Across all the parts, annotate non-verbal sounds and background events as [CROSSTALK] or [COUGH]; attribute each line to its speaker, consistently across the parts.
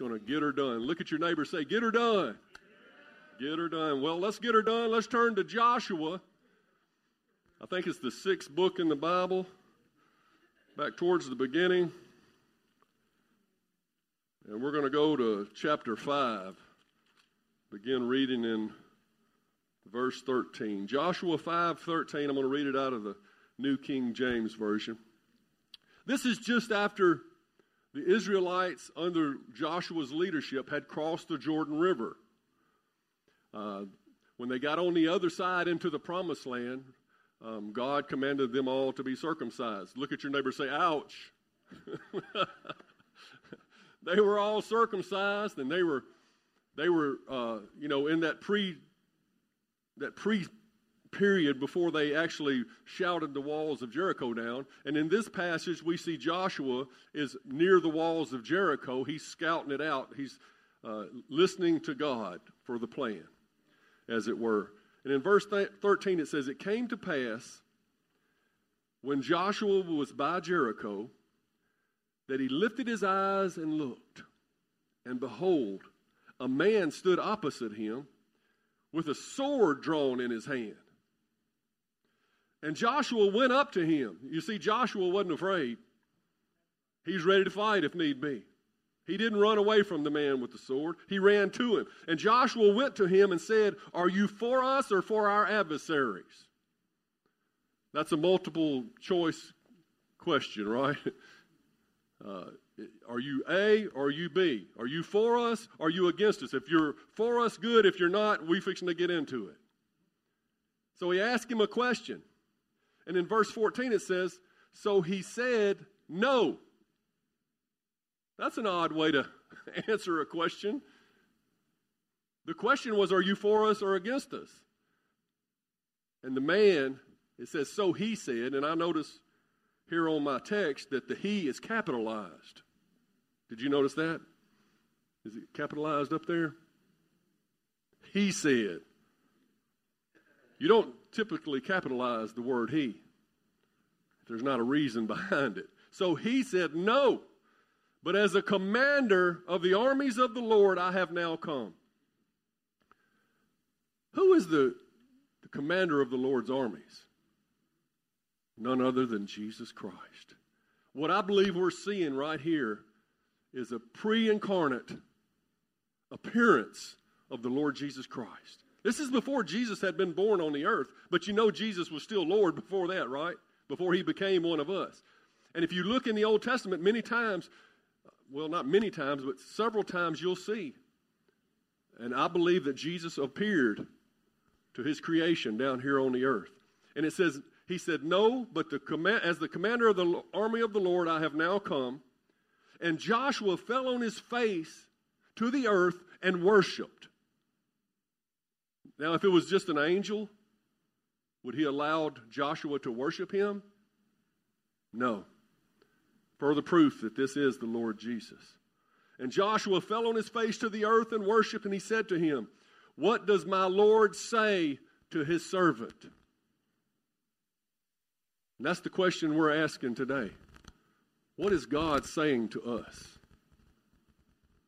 Speaker 1: going to get her done. Look at your neighbor, say, Get her done. Get her done. Well, let's get her done. Let's turn to Joshua. I think it's the sixth book in the Bible, back towards the beginning. And we're going to go to chapter 5. Begin reading in verse 13. Joshua 5:13. I'm going to read it out of the New King James Version. This is just after the Israelites, under Joshua's leadership, had crossed the Jordan River. Uh, when they got on the other side into the promised land, um, God commanded them all to be circumcised. Look at your neighbor say, ouch. [LAUGHS] they were all circumcised and they were, they were uh, you know, in that pre, that pre period before they actually shouted the walls of Jericho down. And in this passage, we see Joshua is near the walls of Jericho. He's scouting it out. He's uh, listening to God for the plan, as it were. And in verse th- 13, it says, It came to pass when Joshua was by Jericho that he lifted his eyes and looked, and behold, a man stood opposite him with a sword drawn in his hand. And Joshua went up to him. You see, Joshua wasn't afraid. He's ready to fight if need be. He didn't run away from the man with the sword. He ran to him. And Joshua went to him and said, Are you for us or for our adversaries? That's a multiple choice question, right? [LAUGHS] Uh, are you A or are you B? Are you for us or are you against us? If you're for us, good. If you're not, we fixing to get into it. So he asked him a question. And in verse 14 it says, So he said, No. That's an odd way to [LAUGHS] answer a question. The question was, Are you for us or against us? And the man, it says, So he said, and I notice here on my text that the he is capitalized. Did you notice that? Is it capitalized up there? He said. You don't typically capitalize the word he there's not a reason [LAUGHS] behind it. So he said, No, but as a commander of the armies of the Lord, I have now come. Who is the, the commander of the Lord's armies? None other than Jesus Christ. What I believe we're seeing right here is a pre incarnate appearance of the Lord Jesus Christ. This is before Jesus had been born on the earth, but you know Jesus was still Lord before that, right? Before he became one of us. And if you look in the Old Testament, many times, well, not many times, but several times you'll see. And I believe that Jesus appeared to his creation down here on the earth. And it says, he said, No, but the command, as the commander of the army of the Lord, I have now come. And Joshua fell on his face to the earth and worshiped. Now, if it was just an angel, would he allowed Joshua to worship him? No. Further proof that this is the Lord Jesus. And Joshua fell on his face to the earth and worshiped, and he said to him, What does my Lord say to his servant? And that's the question we're asking today. What is God saying to us?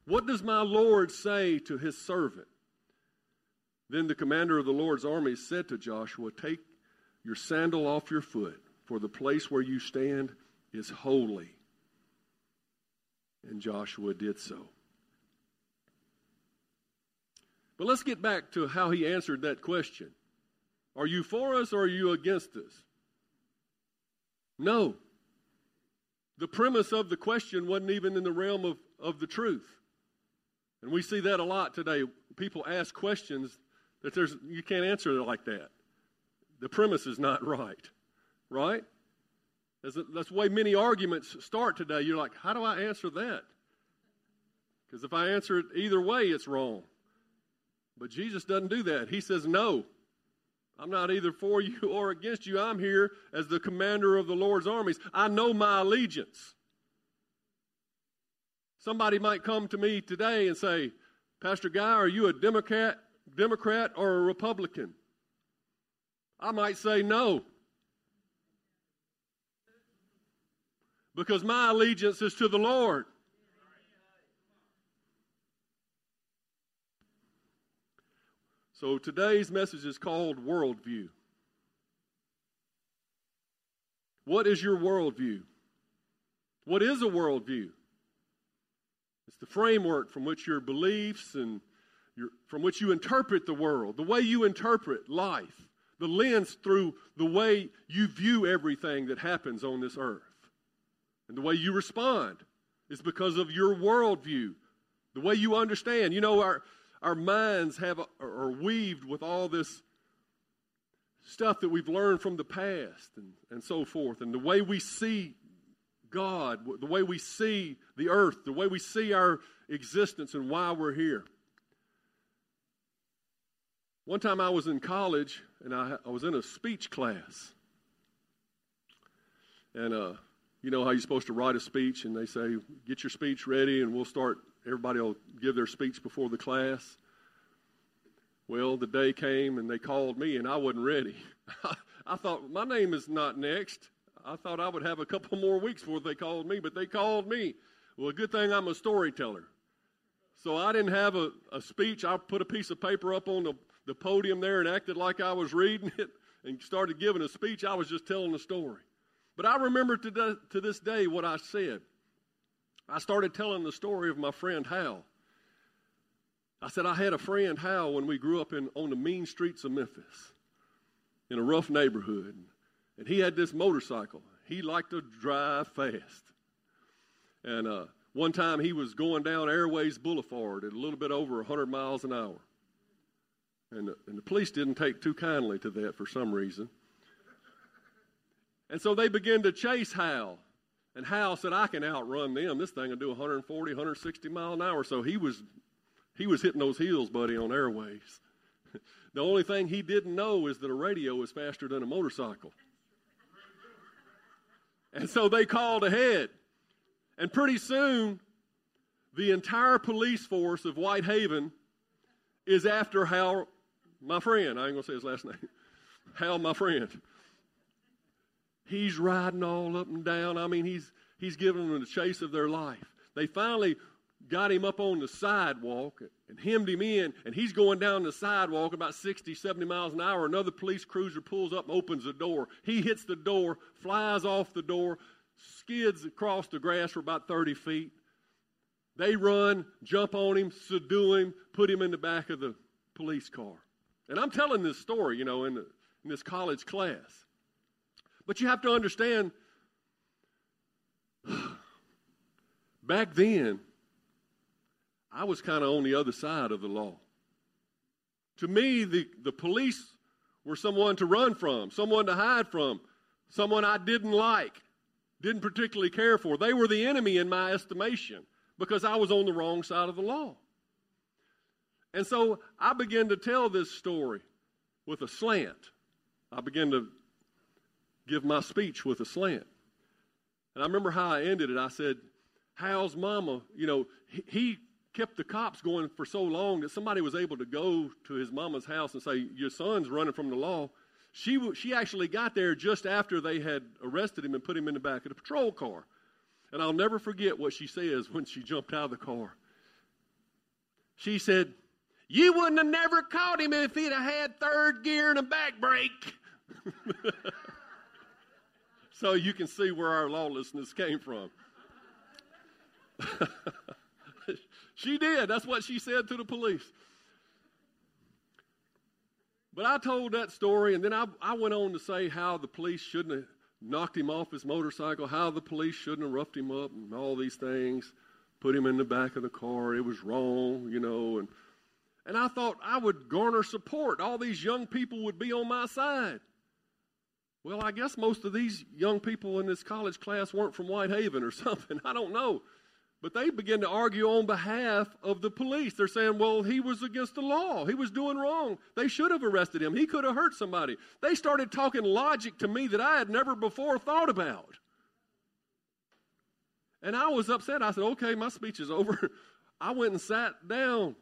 Speaker 1: What does my Lord say to his servant? Then the commander of the Lord's army said to Joshua, Take your sandal off your foot, for the place where you stand is holy. And Joshua did so. But let's get back to how he answered that question. Are you for us or are you against us? No. The premise of the question wasn't even in the realm of, of the truth. And we see that a lot today. People ask questions that there's you can't answer it like that. The premise is not right. Right? That's, that's the way many arguments start today. You're like, how do I answer that? Because if I answer it either way, it's wrong. But Jesus doesn't do that. He says, No. I'm not either for you [LAUGHS] or against you. I'm here as the commander of the Lord's armies. I know my allegiance. Somebody might come to me today and say, Pastor Guy, are you a Democrat, Democrat or a Republican? I might say no. Because my allegiance is to the Lord. So today's message is called Worldview. What is your worldview? What is a worldview? It's the framework from which your beliefs and your, from which you interpret the world, the way you interpret life, the lens through the way you view everything that happens on this earth. And the way you respond is because of your worldview, the way you understand. You know, our, our minds have a, are weaved with all this stuff that we've learned from the past and, and so forth. And the way we see God, the way we see the earth, the way we see our existence and why we're here. One time I was in college and I, I was in a speech class. And uh, you know how you're supposed to write a speech, and they say, Get your speech ready, and we'll start everybody will give their speech before the class. Well, the day came and they called me, and I wasn't ready. [LAUGHS] I thought, my name is not next. I thought I would have a couple more weeks before they called me, but they called me. Well, good thing I'm a storyteller. So I didn't have a, a speech. I put a piece of paper up on the, the podium there and acted like I was reading it and started giving a speech. I was just telling a story. But I remember to, to this day what I said. I started telling the story of my friend Hal. I said I had a friend Hal when we grew up in on the mean streets of Memphis, in a rough neighborhood, and he had this motorcycle. He liked to drive fast, and uh, one time he was going down Airways Boulevard at a little bit over 100 miles an hour, and the, and the police didn't take too kindly to that for some reason. And so they began to chase Hal. And Hal said, I can outrun them. This thing will do 140, 160 mile an hour. So he was, he was hitting those heels, buddy, on airways. [LAUGHS] the only thing he didn't know is that a radio is faster than a motorcycle. [LAUGHS] And so they called ahead. And pretty soon, the entire police force of Whitehaven is after Hal, my friend. I ain't going to say his last [LAUGHS] name. Hal, my friend. He's riding all up and down. I mean, he's, he's giving them the chase of their life. They finally got him up on the sidewalk and hemmed him in, and he's going down the sidewalk about 60, 70 miles an hour. Another police cruiser pulls up and opens the door. He hits the door, flies off the door, skids across the grass for about 30 feet. They run, jump on him, subdue him, put him in the back of the police car. And I'm telling this story, you know, in, in this college class. But you have to understand, [SIGHS] back then, I was kind of on the other side of the law. To me, the, the police were someone to run from, someone to hide from, someone I didn't like, didn't particularly care for. They were the enemy in my estimation because I was on the wrong side of the law. And so I began to tell this story with a slant. I began to give my speech with a slant. And I remember how I ended it. I said, Hal's mama, you know, he, he kept the cops going for so long that somebody was able to go to his mama's house and say, Your son's running from the law. She, she actually got there just after they had arrested him and put him in the back of the patrol car. And I'll never forget what she says when she jumped out of the car. She said, You wouldn't have never caught him if he'd have had third gear and a back brake. [LAUGHS] so you can see where our lawlessness came from. [LAUGHS] she did. That's what she said to the police. But I told that story, and then I, I went on to say how the police shouldn't have knocked him off his motorcycle, how the police shouldn't have roughed him up, and all these things, put him in the back of the car. It was wrong, you know. And, and I thought I would garner support. All these young people would be on my side. Well, I guess most of these young people in this college class weren't from Whitehaven or [LAUGHS] something. I don't know. But they begin to argue on behalf of the police. They're saying, well, he was against the law. He was doing wrong. They should have arrested him. He could have hurt somebody. They started talking logic to me that I had never before thought about. And I was upset. I said, okay, my speech is over. [LAUGHS] I went and sat down.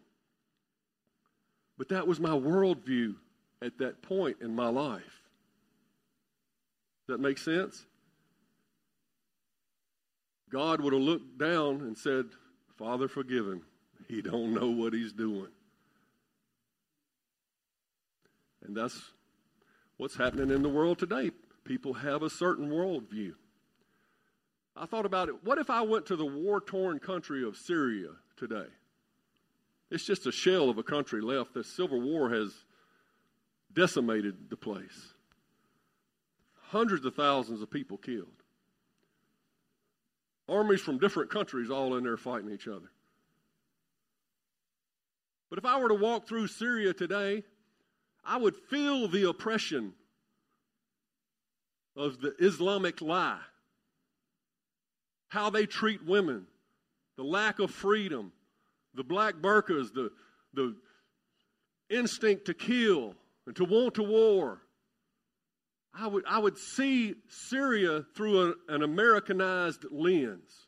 Speaker 1: But that was my worldview at that point in my life. Does that make sense? God would have looked down and said, Father, forgive him. He don't know what he's doing. And that's what's happening in the world today. People have a certain worldview. I thought about it. What if I went to the war torn country of Syria today? It's just a shell of a country left. The Civil War has decimated the place. Hundreds of thousands of people killed. Armies from different countries all in there fighting each other. But if I were to walk through Syria today, I would feel the oppression of the Islamic lie. How they treat women, the lack of freedom, the black burqas, the, the instinct to kill and to want to war. I would, I would see Syria through a, an Americanized lens.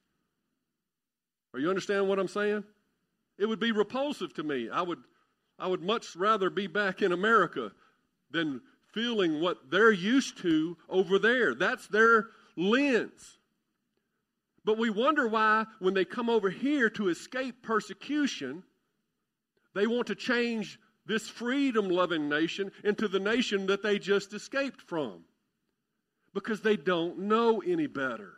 Speaker 1: Are you understand what I'm saying? It would be repulsive to me. I would, I would much rather be back in America than feeling what they're used to over there. That's their lens. But we wonder why, when they come over here to escape persecution, they want to change this freedom loving nation into the nation that they just escaped from because they don't know any better.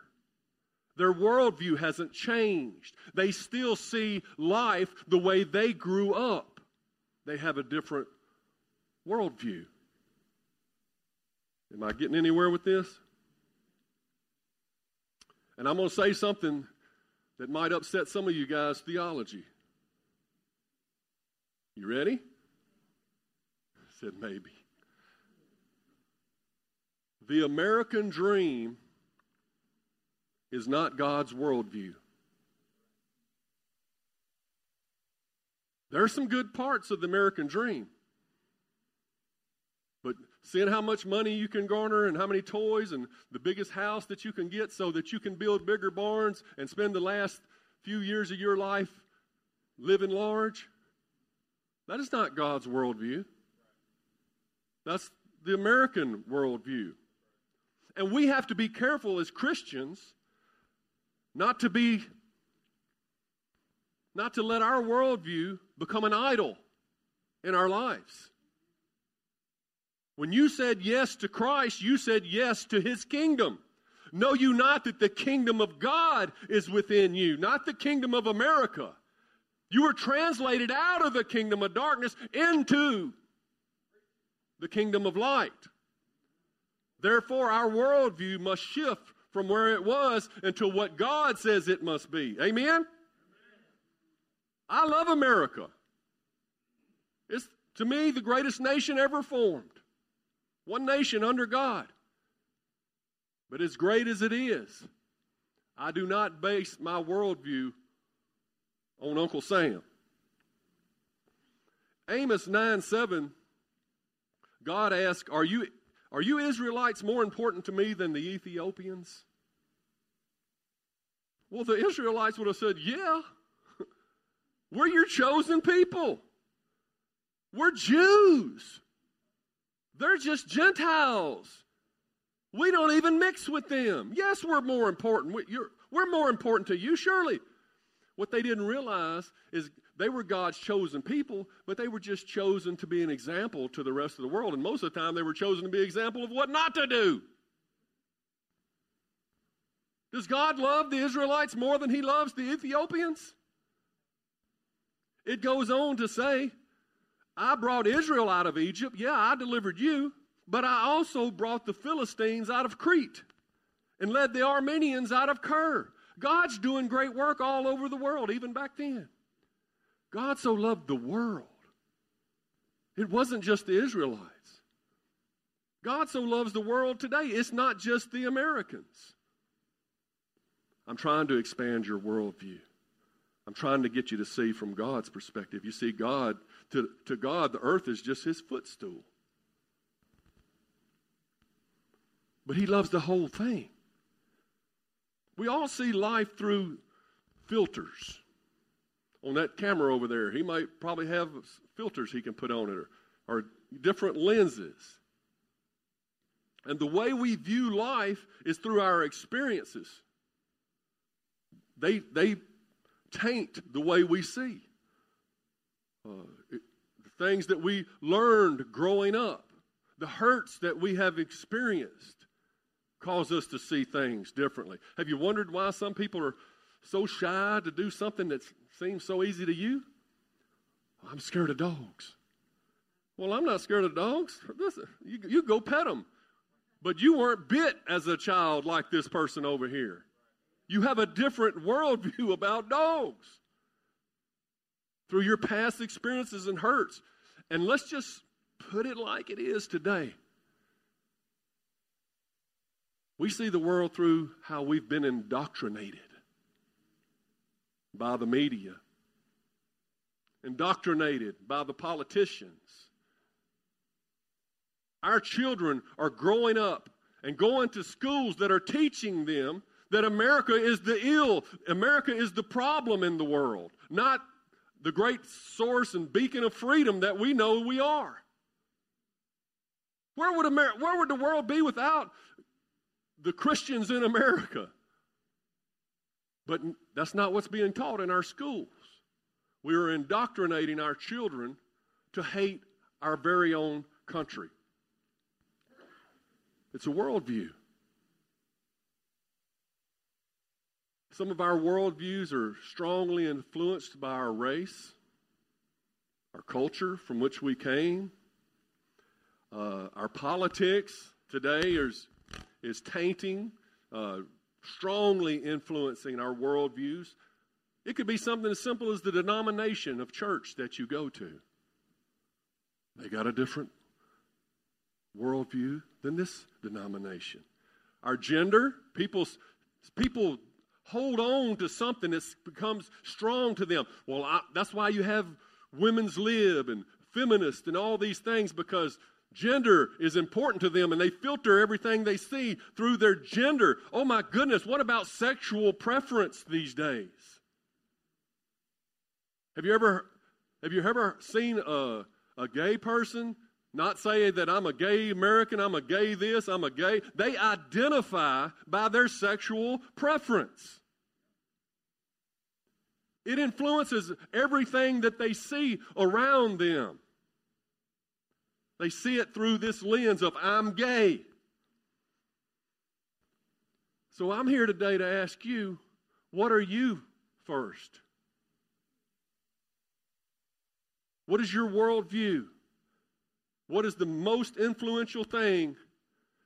Speaker 1: Their worldview hasn't changed. They still see life the way they grew up. They have a different worldview. Am I getting anywhere with this? And I'm going to say something that might upset some of you guys' theology. You ready? said, maybe. The American dream is not God's worldview. There are some good parts of the American dream. Seeing how much money you can garner and how many toys and the biggest house that you can get so that you can build bigger barns and spend the last few years of your life living large, that is not God's worldview. That's the American worldview. And we have to be careful as Christians not to be, not to let our worldview become an idol in our lives. When you said yes to Christ, you said yes to his kingdom. Know you not that the kingdom of God is within you, not the kingdom of America. You were translated out of the kingdom of darkness into the kingdom of light. Therefore, our worldview must shift from where it was until what God says it must be. Amen? I love America. It's, to me, the greatest nation ever formed. One nation under God. But as great as it is, I do not base my worldview on Uncle Sam. Amos 9 7 God asked, Are you, are you Israelites more important to me than the Ethiopians? Well, the Israelites would have said, Yeah, [LAUGHS] we're your chosen people. We're Jews. They're just Gentiles. We don't even mix with them. Yes, we're more important. We're, more important to you, surely. What they didn't realize is they were God's chosen people, but they were just chosen to be an example to the rest of the world. And most of the time, they were chosen to be an example of what not to do. Does God love the Israelites more than he loves the Ethiopians? It goes on to say, I brought Israel out of Egypt. Yeah, I delivered you, but I also brought the Philistines out of Crete and led the Armenians out of Kir. God's doing great work all over the world, even back then. God so loved the world. It wasn't just the Israelites. God so loves the world today. It's not just the Americans. I'm trying to expand your worldview. I'm trying to get you to see from God's perspective. You see, God, to, to God, the earth is just his footstool. But he loves the whole thing. We all see life through filters. On that camera over there, he might probably have filters he can put on it or, or different lenses. And the way we view life is through our experiences. They, they taint the way we see. Uh, it, the things that we learned growing up, the hurts that we have experienced, cause us to see things differently. Have you wondered why some people are so shy to do something that seems so easy to you? I'm scared of dogs. Well, I'm not scared of dogs. Listen, you, you go pet them. But you weren't bit as a child like this person over here. You have a different worldview [LAUGHS] about dogs through your past experiences and hurts. And let's just put it like it is today. We see the world through how we've been indoctrinated by the media, indoctrinated by the politicians. Our children are growing up and going to schools that are teaching them that America is the ill, America is the problem in the world, not the great source and beacon of freedom that we know we are. Where would, America, where would the world be without the Christians in America? But that's not what's being taught in our schools. We are indoctrinating our children to hate our very own country. It's a worldview. Some of our worldviews are strongly influenced by our race, our culture from which we came. Uh, our politics today is, is tainting, uh, strongly influencing our worldviews. It could be something as simple as the denomination of church that you go to. They got a different worldview than this denomination. Our gender, people, people hold on to something that becomes strong to them. Well, I, that's why you have women's lib and feminist and all these things because gender is important to them and they filter everything they see through their gender. Oh my goodness, what about sexual preference these days? Have you ever have you ever seen a, a gay person not say that I'm a gay American, I'm a gay this, I'm a gay. They identify by their sexual preference. It influences everything that they see around them. They see it through this lens of I'm gay. So I'm here today to ask you, what are you first? What is your worldview? What is the most influential thing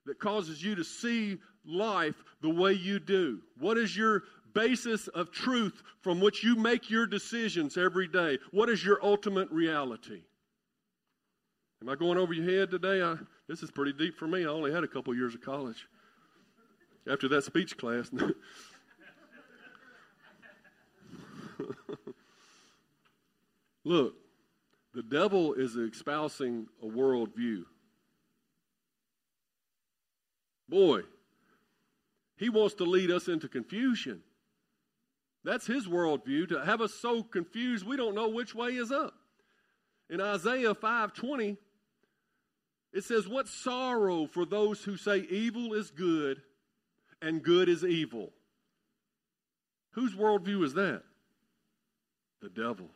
Speaker 1: that causes you to see life the way you do? What is your basis of truth from which you make your decisions every day? What is your ultimate reality? Am I going over your head today? I, this is pretty deep for me. I only had a couple years of college after that speech class. [LAUGHS] Look, the devil is espousing a worldview. Boy, he wants to lead us into confusion. That's his worldview, to have us so confused we don't know which way is up. In Isaiah 5:20, it says, What sorrow for those who say evil is good and good is evil. Whose worldview is that? The devil's.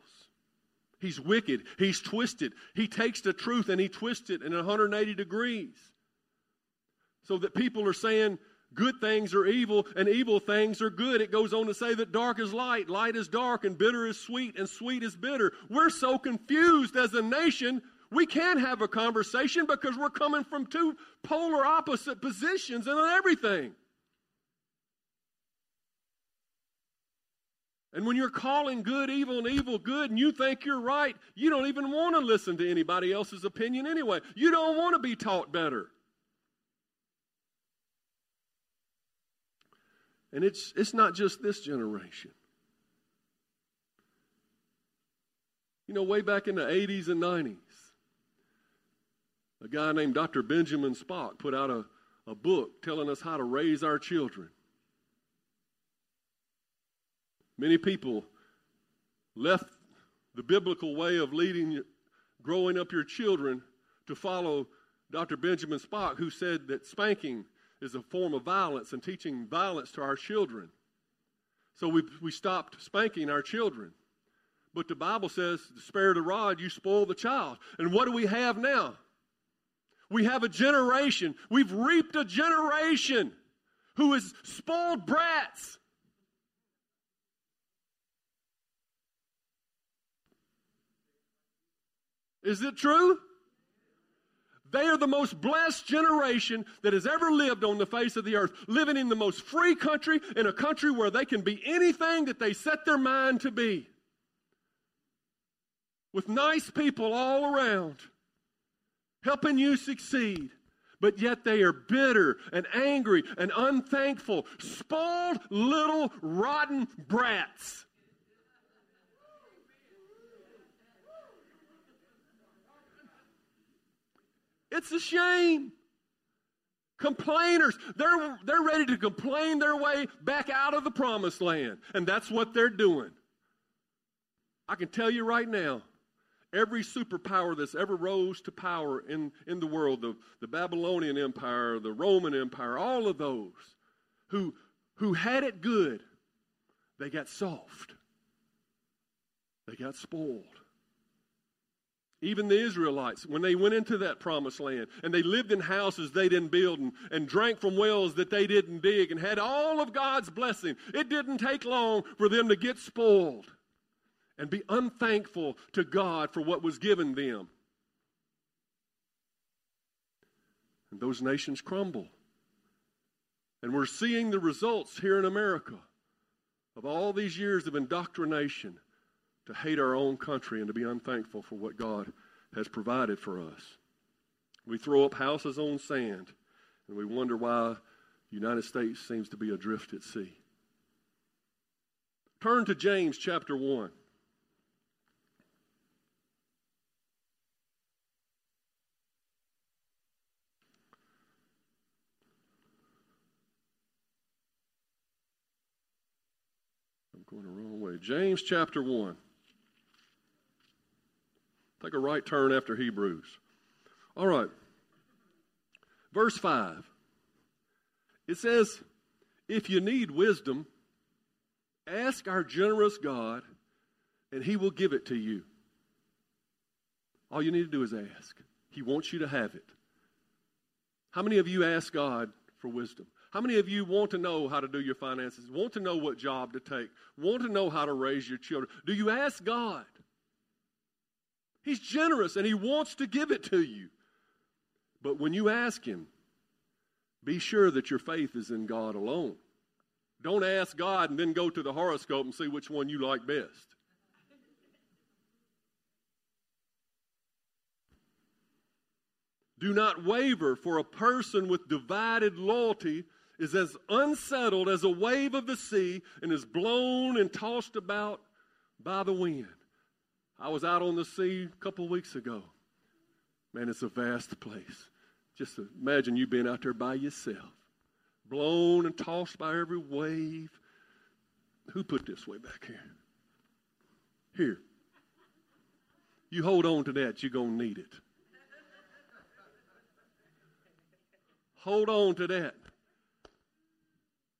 Speaker 1: He's wicked. He's twisted. He takes the truth and he twists it in 180 degrees. So that people are saying good things are evil and evil things are good. It goes on to say that dark is light, light is dark, and bitter is sweet, and sweet is bitter. We're so confused as a nation, we can't have a conversation because we're coming from two polar opposite positions and on everything. And when you're calling good evil and evil good and you think you're right, you don't even want to listen to anybody else's opinion anyway. You don't want to be taught better. And it's, it's not just this generation. You know, way back in the 80s and 90s, a guy named Dr. Benjamin Spock put out a, a book telling us how to raise our children. Many people left the biblical way of leading, growing up your children to follow Dr. Benjamin Spock, who said that spanking is a form of violence and teaching violence to our children. So we, we stopped spanking our children. But the Bible says, spare the rod, you spoil the child. And what do we have now? We have a generation, we've reaped a generation who is spoiled brats. Is it true? They are the most blessed generation that has ever lived on the face of the earth, living in the most free country, in a country where they can be anything that they set their mind to be. With nice people all around, helping you succeed. But yet they are bitter and angry and unthankful, spoiled little rotten brats. It's a shame. Complainers, they're, they're ready to complain their way back out of the promised land. And that's what they're doing. I can tell you right now, every superpower that's ever rose to power in, in the world, the, the Babylonian Empire, the Roman Empire, all of those who, who had it good, they got soft. They got spoiled. Even the Israelites, when they went into that promised land and they lived in houses they didn't build and, and drank from wells that they didn't dig and had all of God's blessing, it didn't take long for them to get spoiled and be unthankful to God for what was given them. And those nations crumble. And we're seeing the results here in America of all these years of indoctrination to hate our own country and to be unthankful for what God has provided for us. We throw up houses on sand and we wonder why the United States seems to be adrift at sea. Turn to James chapter 1. I'm going the wrong way. James chapter 1. Take a right turn after Hebrews. All right. Verse 5. It says, If you need wisdom, ask our generous God, and he will give it to you. All you need to do is ask. He wants you to have it. How many of you ask God for wisdom? How many of you want to know how to do your finances? Want to know what job to take? Want to know how to raise your children? Do you ask God? He's generous and He wants to give it to you. But when you ask Him, be sure that your faith is in God alone. Don't ask God and then go to the horoscope and see which one you like best. Do not waver, for a person with divided loyalty is as unsettled as a wave of the sea and is blown and tossed about by the wind. I was out on the sea a couple weeks ago. Man, it's a vast place. Just imagine you being out there by yourself, blown and tossed by every wave. Who put this way back here? Here. You hold on to that, you're going to need it. Hold on to that.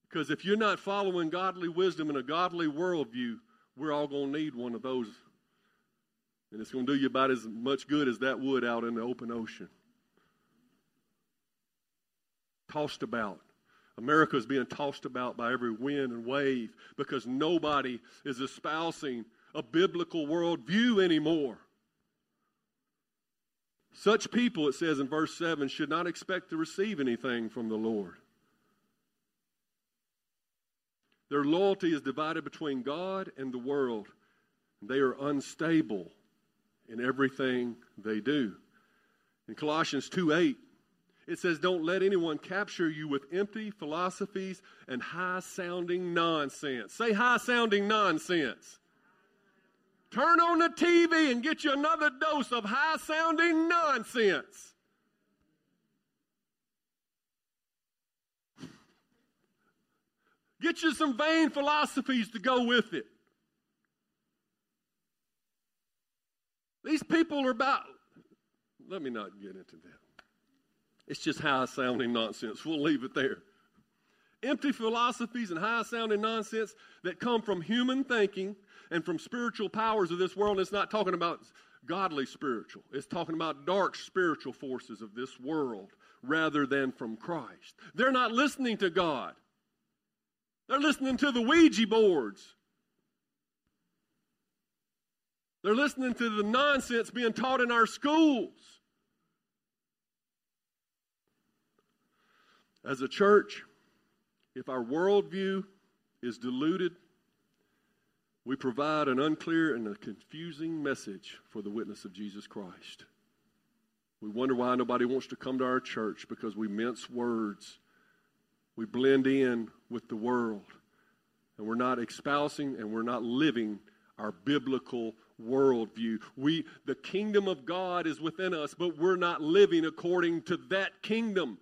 Speaker 1: Because if you're not following godly wisdom and a godly worldview, we're all going to need one of those and it's going to do you about as much good as that would out in the open ocean. Tossed about. America is being tossed about by every wind and wave because nobody is espousing a biblical worldview anymore. Such people, it says in verse 7, should not expect to receive anything from the Lord. Their loyalty is divided between God and the world. They are unstable in everything they do. In Colossians 2 8, it says, Don't let anyone capture you with empty philosophies and high sounding nonsense. Say high sounding nonsense. Turn on the TV and get you another dose of high sounding nonsense. Get you some vain philosophies to go with it. These people are about, let me not get into that. It's just high sounding nonsense. We'll leave it there. Empty philosophies and high sounding nonsense that come from human thinking and from spiritual powers of this world. It's not talking about godly spiritual, it's talking about dark spiritual forces of this world rather than from Christ. They're not listening to God, they're listening to the Ouija boards. They're listening to the nonsense being taught in our schools. As a church, if our worldview is diluted, we provide an unclear and a confusing message for the witness of Jesus Christ. We wonder why nobody wants to come to our church because we mince words. We blend in with the world. And we're not espousing and we're not living our biblical worldview. We, the kingdom of God is within us, but we're not living according to that kingdom.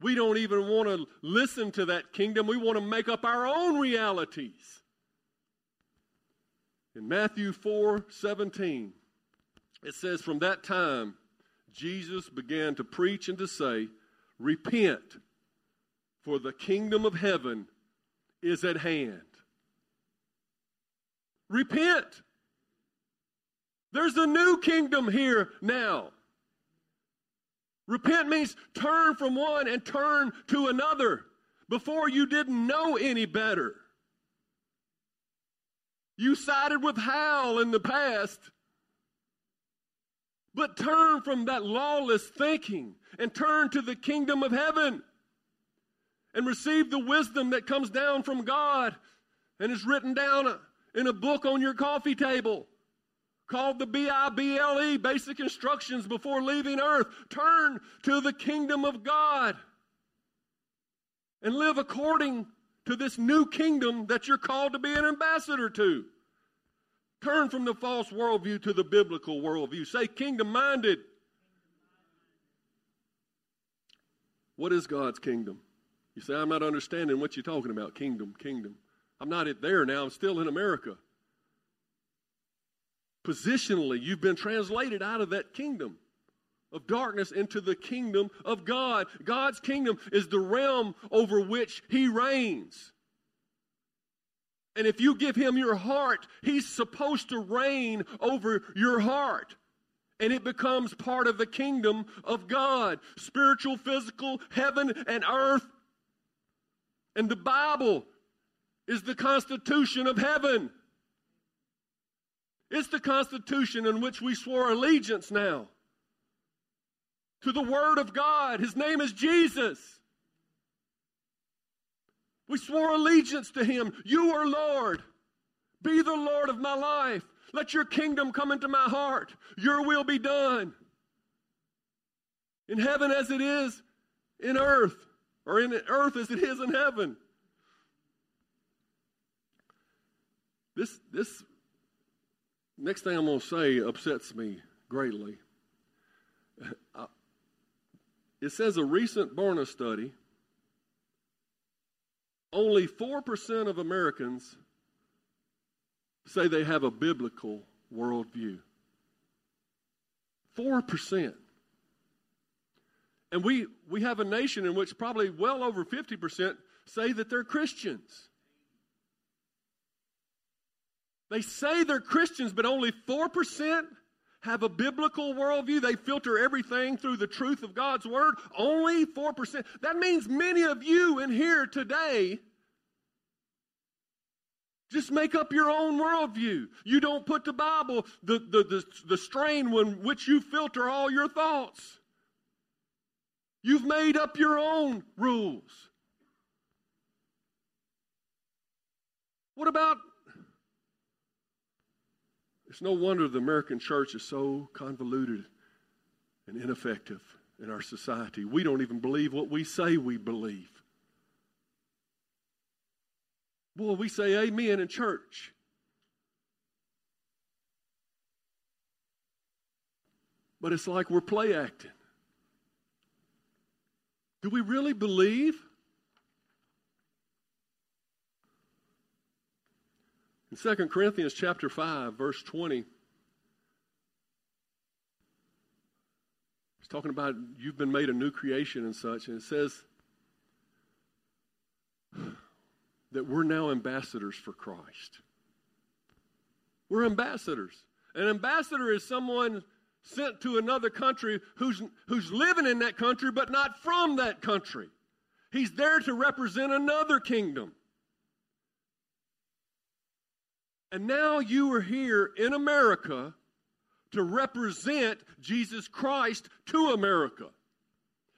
Speaker 1: We don't even want to listen to that kingdom. We want to make up our own realities. In Matthew 4 17, it says, From that time, Jesus began to preach and to say, Repent, for the kingdom of heaven is at hand. Repent. There's a new kingdom here now. Repent means turn from one and turn to another. Before you didn't know any better. You sided with Hal in the past. But turn from that lawless thinking and turn to the kingdom of heaven and receive the wisdom that comes down from God and is written down in a book on your coffee table called the B I B L E, Basic Instructions Before Leaving Earth. Turn to the kingdom of God and live according to this new kingdom that you're called to be an ambassador to. Turn from the false worldview to the biblical worldview. Say kingdom minded. What is God's kingdom? You say, I'm not understanding what you're talking about. Kingdom, kingdom. I'm not there now. I'm still in America. Positionally, you've been translated out of that kingdom of darkness into the kingdom of God. God's kingdom is the realm over which He reigns. And if you give Him your heart, He's supposed to reign over your heart. And it becomes part of the kingdom of God spiritual, physical, heaven, and earth. And the Bible is the constitution of heaven. It's the constitution in which we swore allegiance now to the Word of God. His name is Jesus. We swore allegiance to Him. You are Lord. Be the Lord of my life. Let your kingdom come into my heart. Your will be done. In heaven as it is in earth, or in earth as it is in heaven. This, this next thing I'm going to say upsets me greatly. Uh, it says a recent Barna study only 4% of Americans say they have a biblical worldview. 4%. And we, we have a nation in which probably well over 50% say that they're Christians. They say they're Christians, but only 4% have a biblical worldview. They filter everything through the truth of God's Word. Only 4%. That means many of you in here today just make up your own worldview. You don't put the Bible, the, the, the, the strain in which you filter all your thoughts. You've made up your own rules. What about it's no wonder the American church is so convoluted and ineffective in our society. We don't even believe what we say we believe. Boy, we say amen in church. But it's like we're play acting. Do we really believe In 2 Corinthians chapter 5, verse 20, he's talking about you've been made a new creation and such, and it says that we're now ambassadors for Christ. We're ambassadors. An ambassador is someone sent to another country who's, who's living in that country but not from that country. He's there to represent another kingdom. And now you are here in America to represent Jesus Christ to America.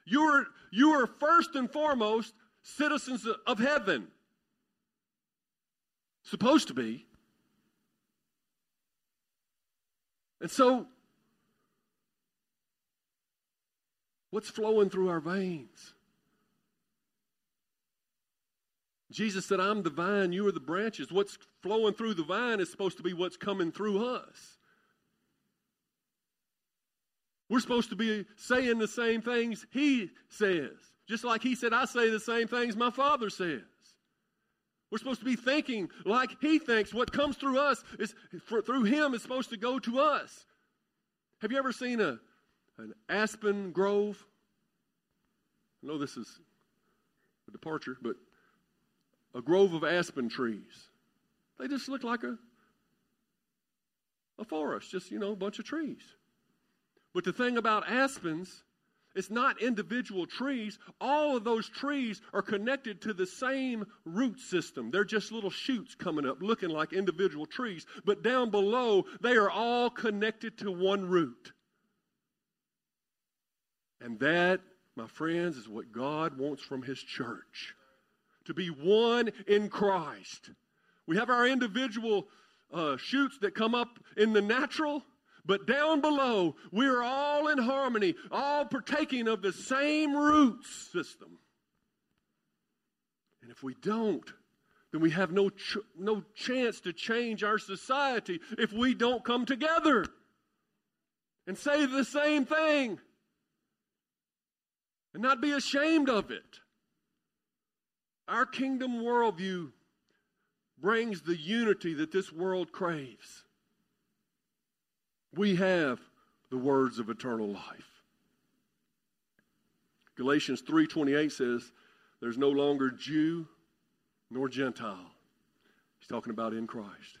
Speaker 1: You are, you are first and foremost citizens of heaven. Supposed to be. And so What's flowing through our veins? Jesus said, I'm the vine, you are the branches. What's flowing through the vine is supposed to be what's coming through us. We're supposed to be saying the same things he says. Just like he said, I say the same things my father says. We're supposed to be thinking like he thinks. What comes through us is for, through him is supposed to go to us. Have you ever seen a, an aspen grove. I know this is a departure, but a grove of aspen trees. They just look like a, a forest, just, you know, a bunch of trees. But the thing about aspens, it's not individual trees. All of those trees are connected to the same root system. They're just little shoots coming up, looking like individual trees. But down below, they are all connected to one root. And that, my friends, is what God wants from His church to be one in Christ. We have our individual uh, shoots that come up in the natural, but down below, we're all in harmony, all partaking of the same root system. And if we don't, then we have no, ch- no chance to change our society if we don't come together and say the same thing and not be ashamed of it. Our kingdom worldview brings the unity that this world craves. We have the words of eternal life. Galatians 3:28 says there's no longer Jew nor Gentile. He's talking about in Christ.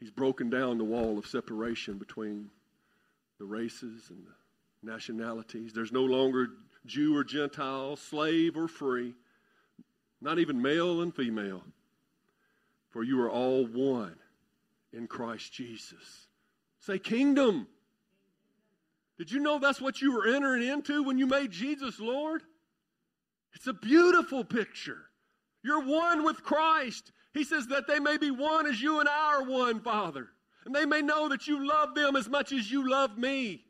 Speaker 1: He's broken down the wall of separation between the races and the nationalities. There's no longer Jew or Gentile, slave or free, not even male and female. For you are all one in Christ Jesus. Say, kingdom. Did you know that's what you were entering into when you made Jesus Lord? It's a beautiful picture. You're one with Christ. He says that they may be one as you and I are one, Father. And they may know that you love them as much as you love me.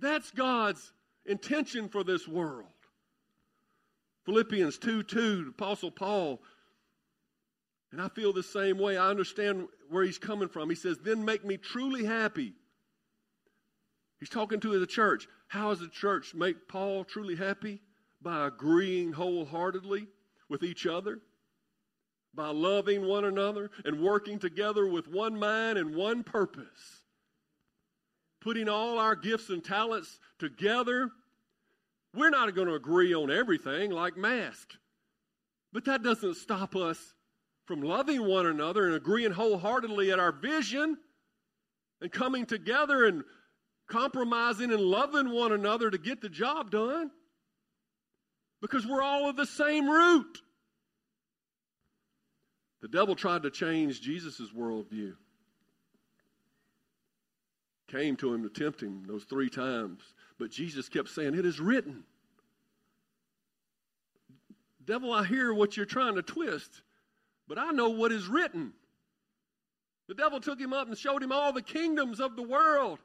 Speaker 1: That's God's intention for this world. Philippians 2 2, Apostle Paul, and I feel the same way. I understand where he's coming from. He says, Then make me truly happy. He's talking to the church. How does the church make Paul truly happy? By agreeing wholeheartedly with each other, by loving one another, and working together with one mind and one purpose putting all our gifts and talents together, we're not going to agree on everything like mask. But that doesn't stop us from loving one another and agreeing wholeheartedly at our vision and coming together and compromising and loving one another to get the job done. Because we're all of the same root. The devil tried to change Jesus' worldview came to him to tempt him those three times. But Jesus kept saying, It is written. Devil, I hear what you're trying to twist, but I know what is written. The devil took him up and showed him all the kingdoms of the world.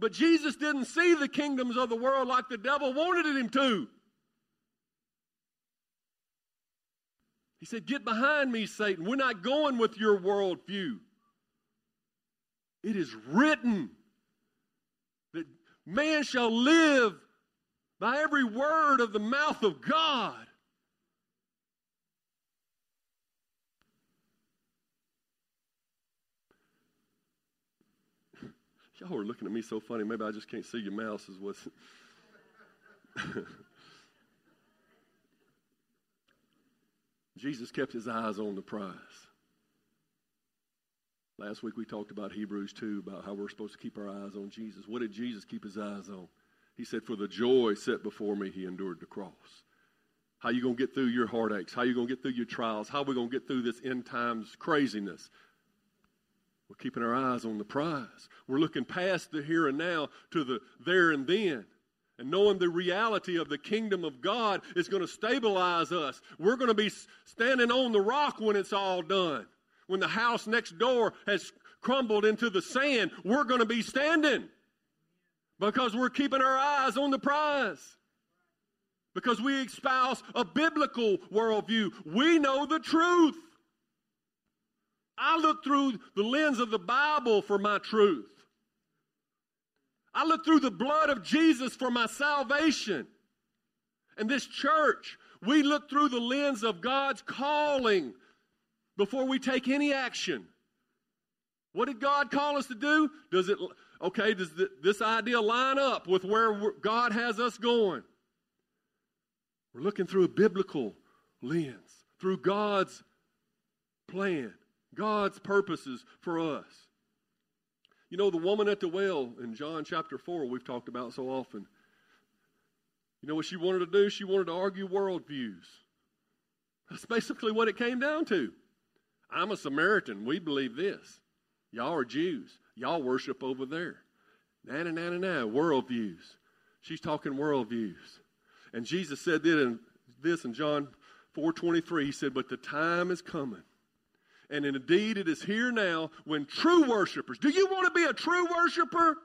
Speaker 1: But Jesus didn't see the kingdoms of the world like the devil wanted him to. He said, Get behind me, Satan. We're not going with your worldview. It is written. Man shall live by every word of the mouth of God. Y'all are looking at me so funny. Maybe I just can't see your mouths, is what's. [LAUGHS] Jesus kept his eyes on the prize. Last week we talked about Hebrews 2, about how we're supposed to keep our eyes on Jesus. What did Jesus keep his eyes on? He said, For the joy set before me, he endured the cross. How you going to get through your heartaches? How you going to get through your trials? How are we going to get through this end times craziness? We're keeping our eyes on the prize. We're looking past the here and now to the there and then. And knowing the reality of the kingdom of God is going to stabilize us. We're going to be standing on the rock when it's all done. When the house next door has crumbled into the sand, we're going to be standing because we're keeping our eyes on the prize. Because we espouse a biblical worldview. We know the truth. I look through the lens of the Bible for my truth. I look through the blood of Jesus for my salvation. And this church, we look through the lens of God's calling before we take any action. What did God call us to do? Does it, okay, does this idea line up with where God has us going? We're looking through a biblical lens, through God's plan, God's purposes for us. You know, the woman at the well in John chapter 4, we've talked about so often. You know what she wanted to do? She wanted to argue worldviews. That's basically what it came down to. I'm a Samaritan. We believe this. Y'all are Jews. Y'all worship over there. Na na na na na. Worldviews. She's talking worldviews. And Jesus said in, this in John 4:23. He said, "But the time is coming and indeed, it is here now when true worshipers, do you want to be a true worshiper?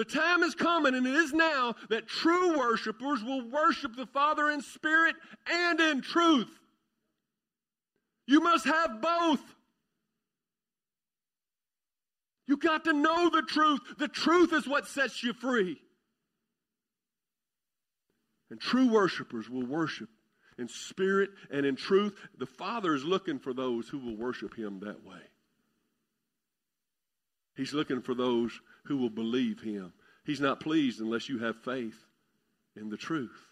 Speaker 1: The time is coming, and it is now, that true worshipers will worship the Father in spirit and in truth. You must have both. You got to know the truth. The truth is what sets you free. And true worshipers will worship in spirit and in truth. The Father is looking for those who will worship Him that way. He's looking for those who will believe Him. He's not pleased unless you have faith in the truth.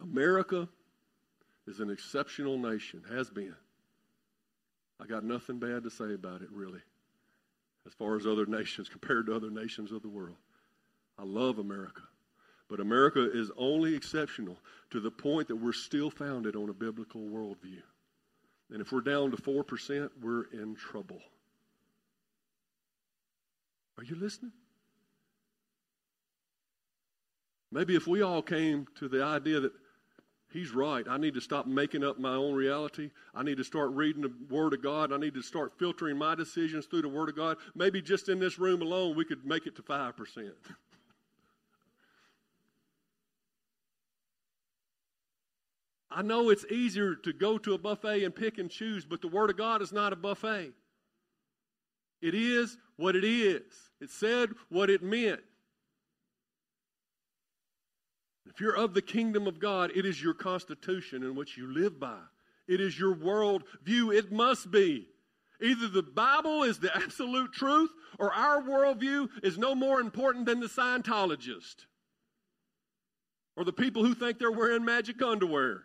Speaker 1: America is an exceptional nation, has been. I got nothing bad to say about it, really, as far as other [LAUGHS] nations, compared to other nations of the world. I love America. But America is only exceptional to the point that we're still founded on a biblical worldview. And if we're down to 4%, we're in trouble. Are you listening? Maybe if we all came to the idea that he's right, I need to stop making up my own reality. I need to start reading the Word of God. I need to start filtering my decisions through the Word of God. Maybe just in this room alone, we could make it to 5%. [LAUGHS] I know it's easier to go to a buffet and pick and choose, but the Word of God is not a buffet. It is what it is. It said what it meant. If you're of the kingdom of God, it is your constitution in which you live by. It is your world view. It must be. Either the Bible is the absolute truth, or our worldview is no more important than the Scientologist, or the people who think they're wearing magic underwear.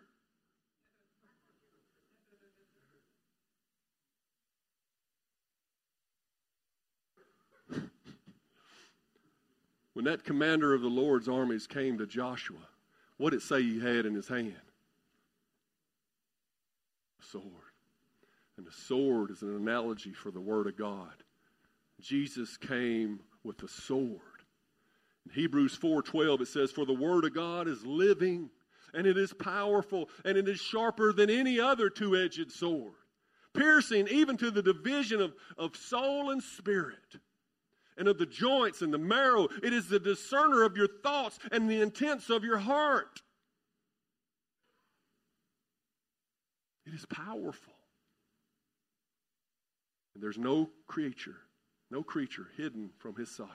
Speaker 1: When that commander of the Lord's armies came to Joshua, what did it say he had in his hand? A sword. And the sword is an analogy for the Word of God. Jesus came with a sword. In Hebrews 4:12 it says for the word of God is living and it is powerful and it is sharper than any other two-edged sword, piercing even to the division of, of soul and spirit and of the joints and the marrow. It is the discerner of your thoughts and the intents of your heart. It is powerful. And there's no creature, no creature hidden from his sight.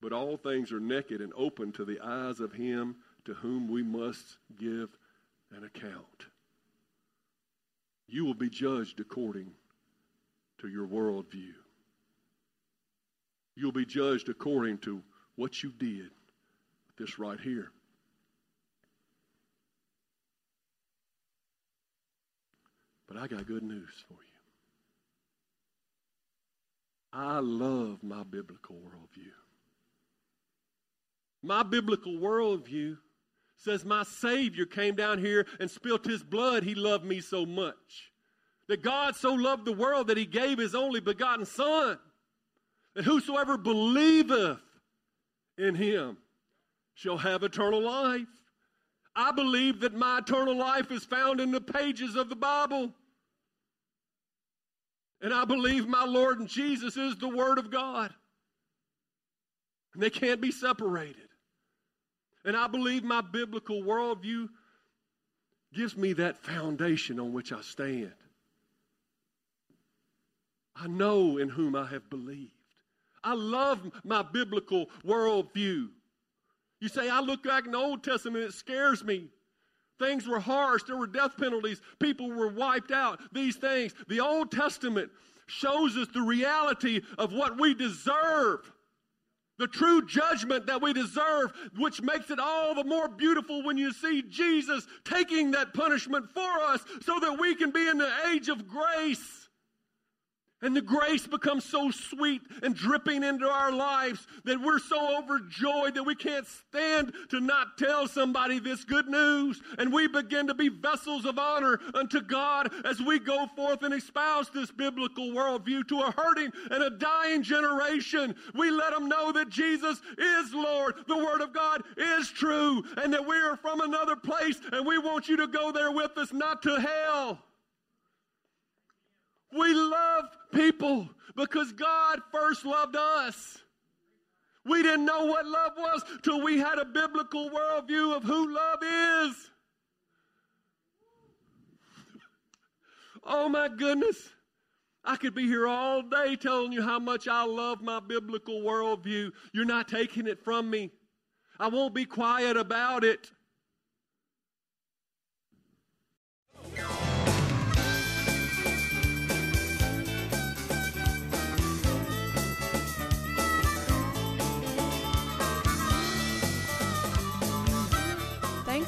Speaker 1: But all things are naked and open to the eyes of him to whom we must give an account. You will be judged according to your worldview. You'll be judged according to what you did. This right here. But I got good news for you. I love my biblical worldview. My biblical worldview says my Savior came down here and spilt his blood. He loved me so much. That God so loved the world that he gave his only begotten Son. That whosoever believeth in him shall have eternal life. I believe that my eternal life is found in the pages of the Bible. And I believe my Lord and Jesus is the Word of God. And they can't be separated. And I believe my biblical worldview gives me that foundation on which I stand. I know in whom I have believed. I love my biblical worldview. You say, I look back in the Old Testament, it scares me. Things were harsh. There were death penalties. People were wiped out. These things. The Old Testament shows us the reality of what we deserve. The true judgment that we deserve, which makes it all the more beautiful when you see Jesus taking that punishment for us so that we can be in the age of grace. And the grace becomes so sweet and dripping into our lives that we're so overjoyed that we can't stand to not tell somebody this good news. And we begin to be vessels of honor unto God as we go forth and espouse this biblical worldview to a hurting and a dying generation. We let them know that Jesus is Lord, the Word of God is true, and that we are from another place, and we want you to go there with us, not to hell. We love people because God first loved us. We didn't know what love was till we had a biblical worldview of who love is. oh my goodness. I could be here all day telling you how much I love my biblical worldview. You're not taking it from me. I won't be quiet about it.